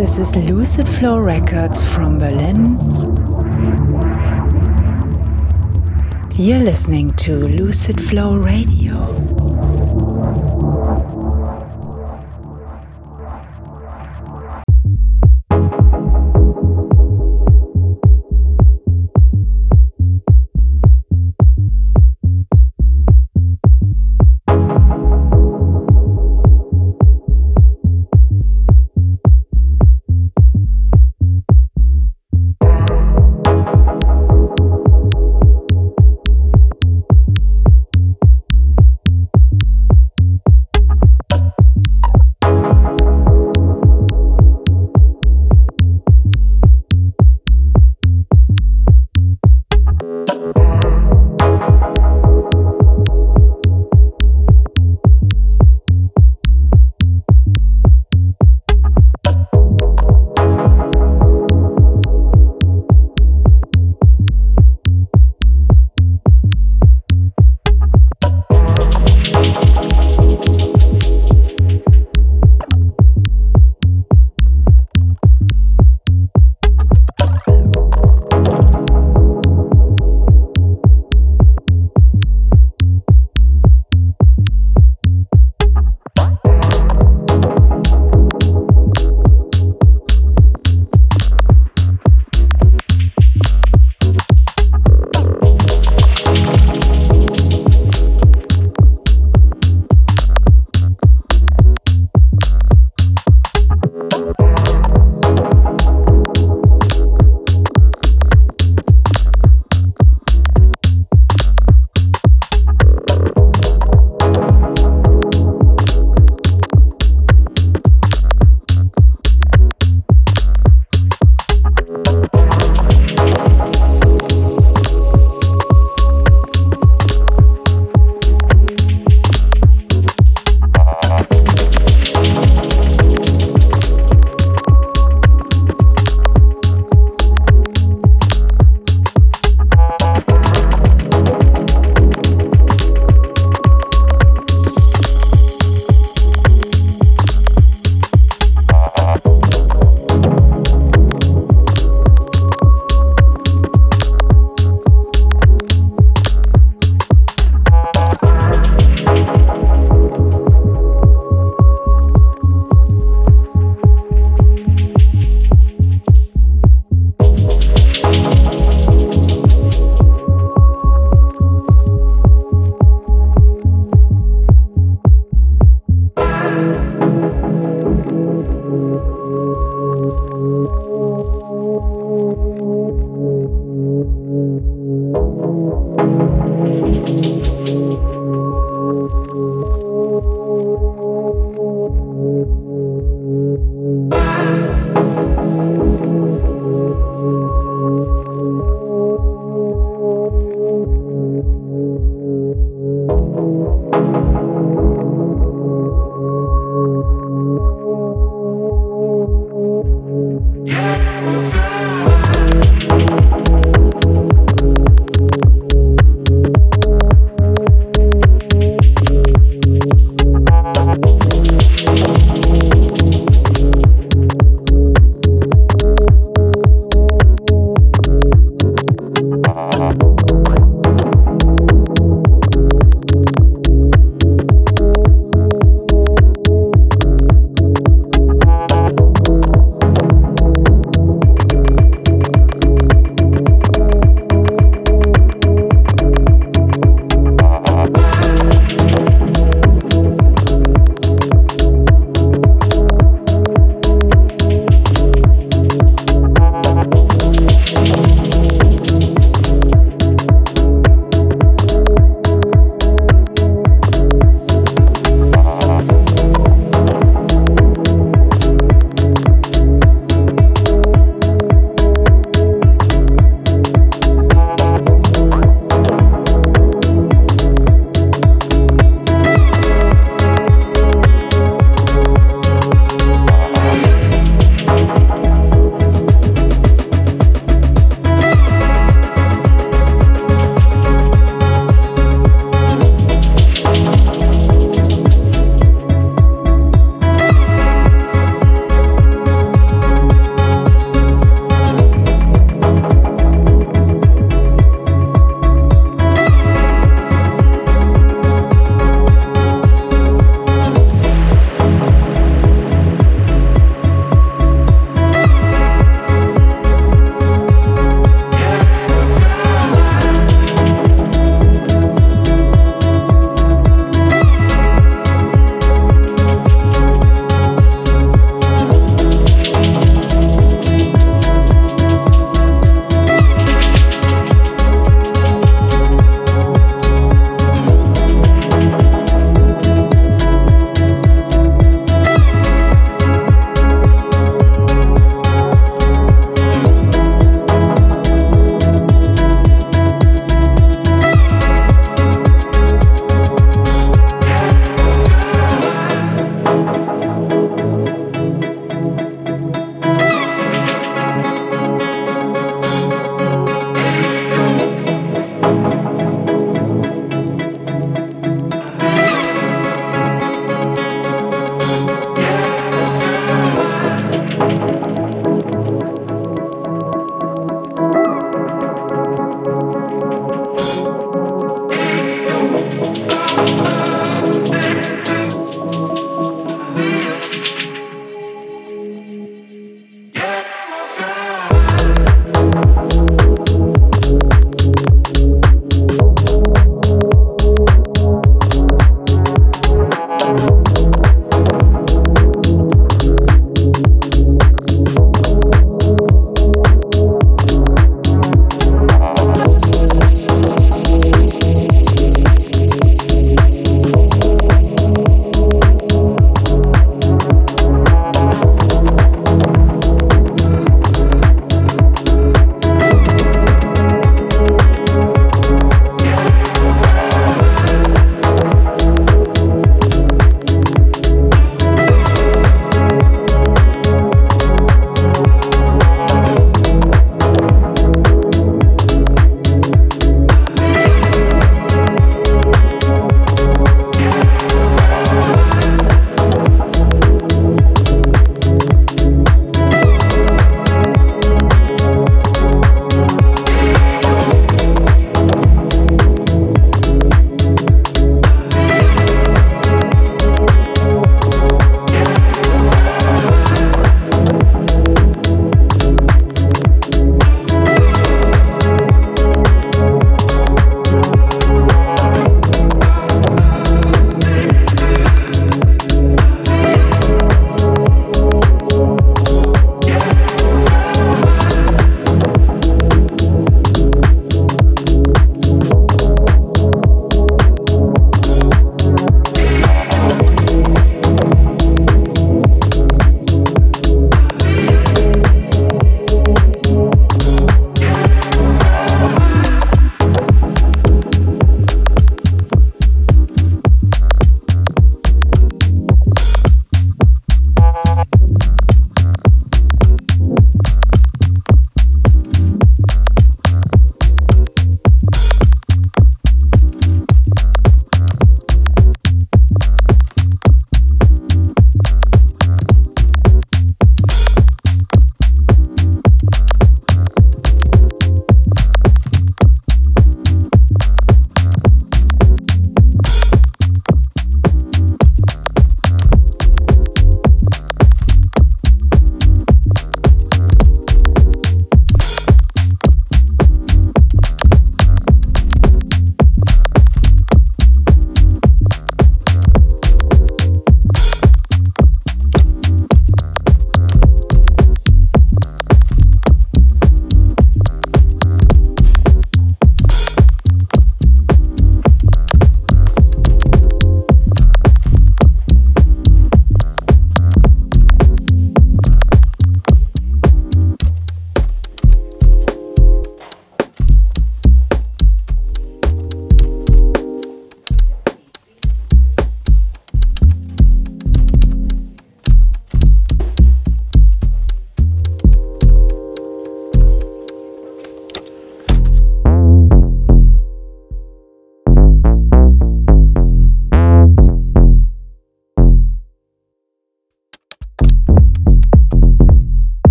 This is Lucid Flow Records from Berlin. You're listening to Lucid Flow Radio.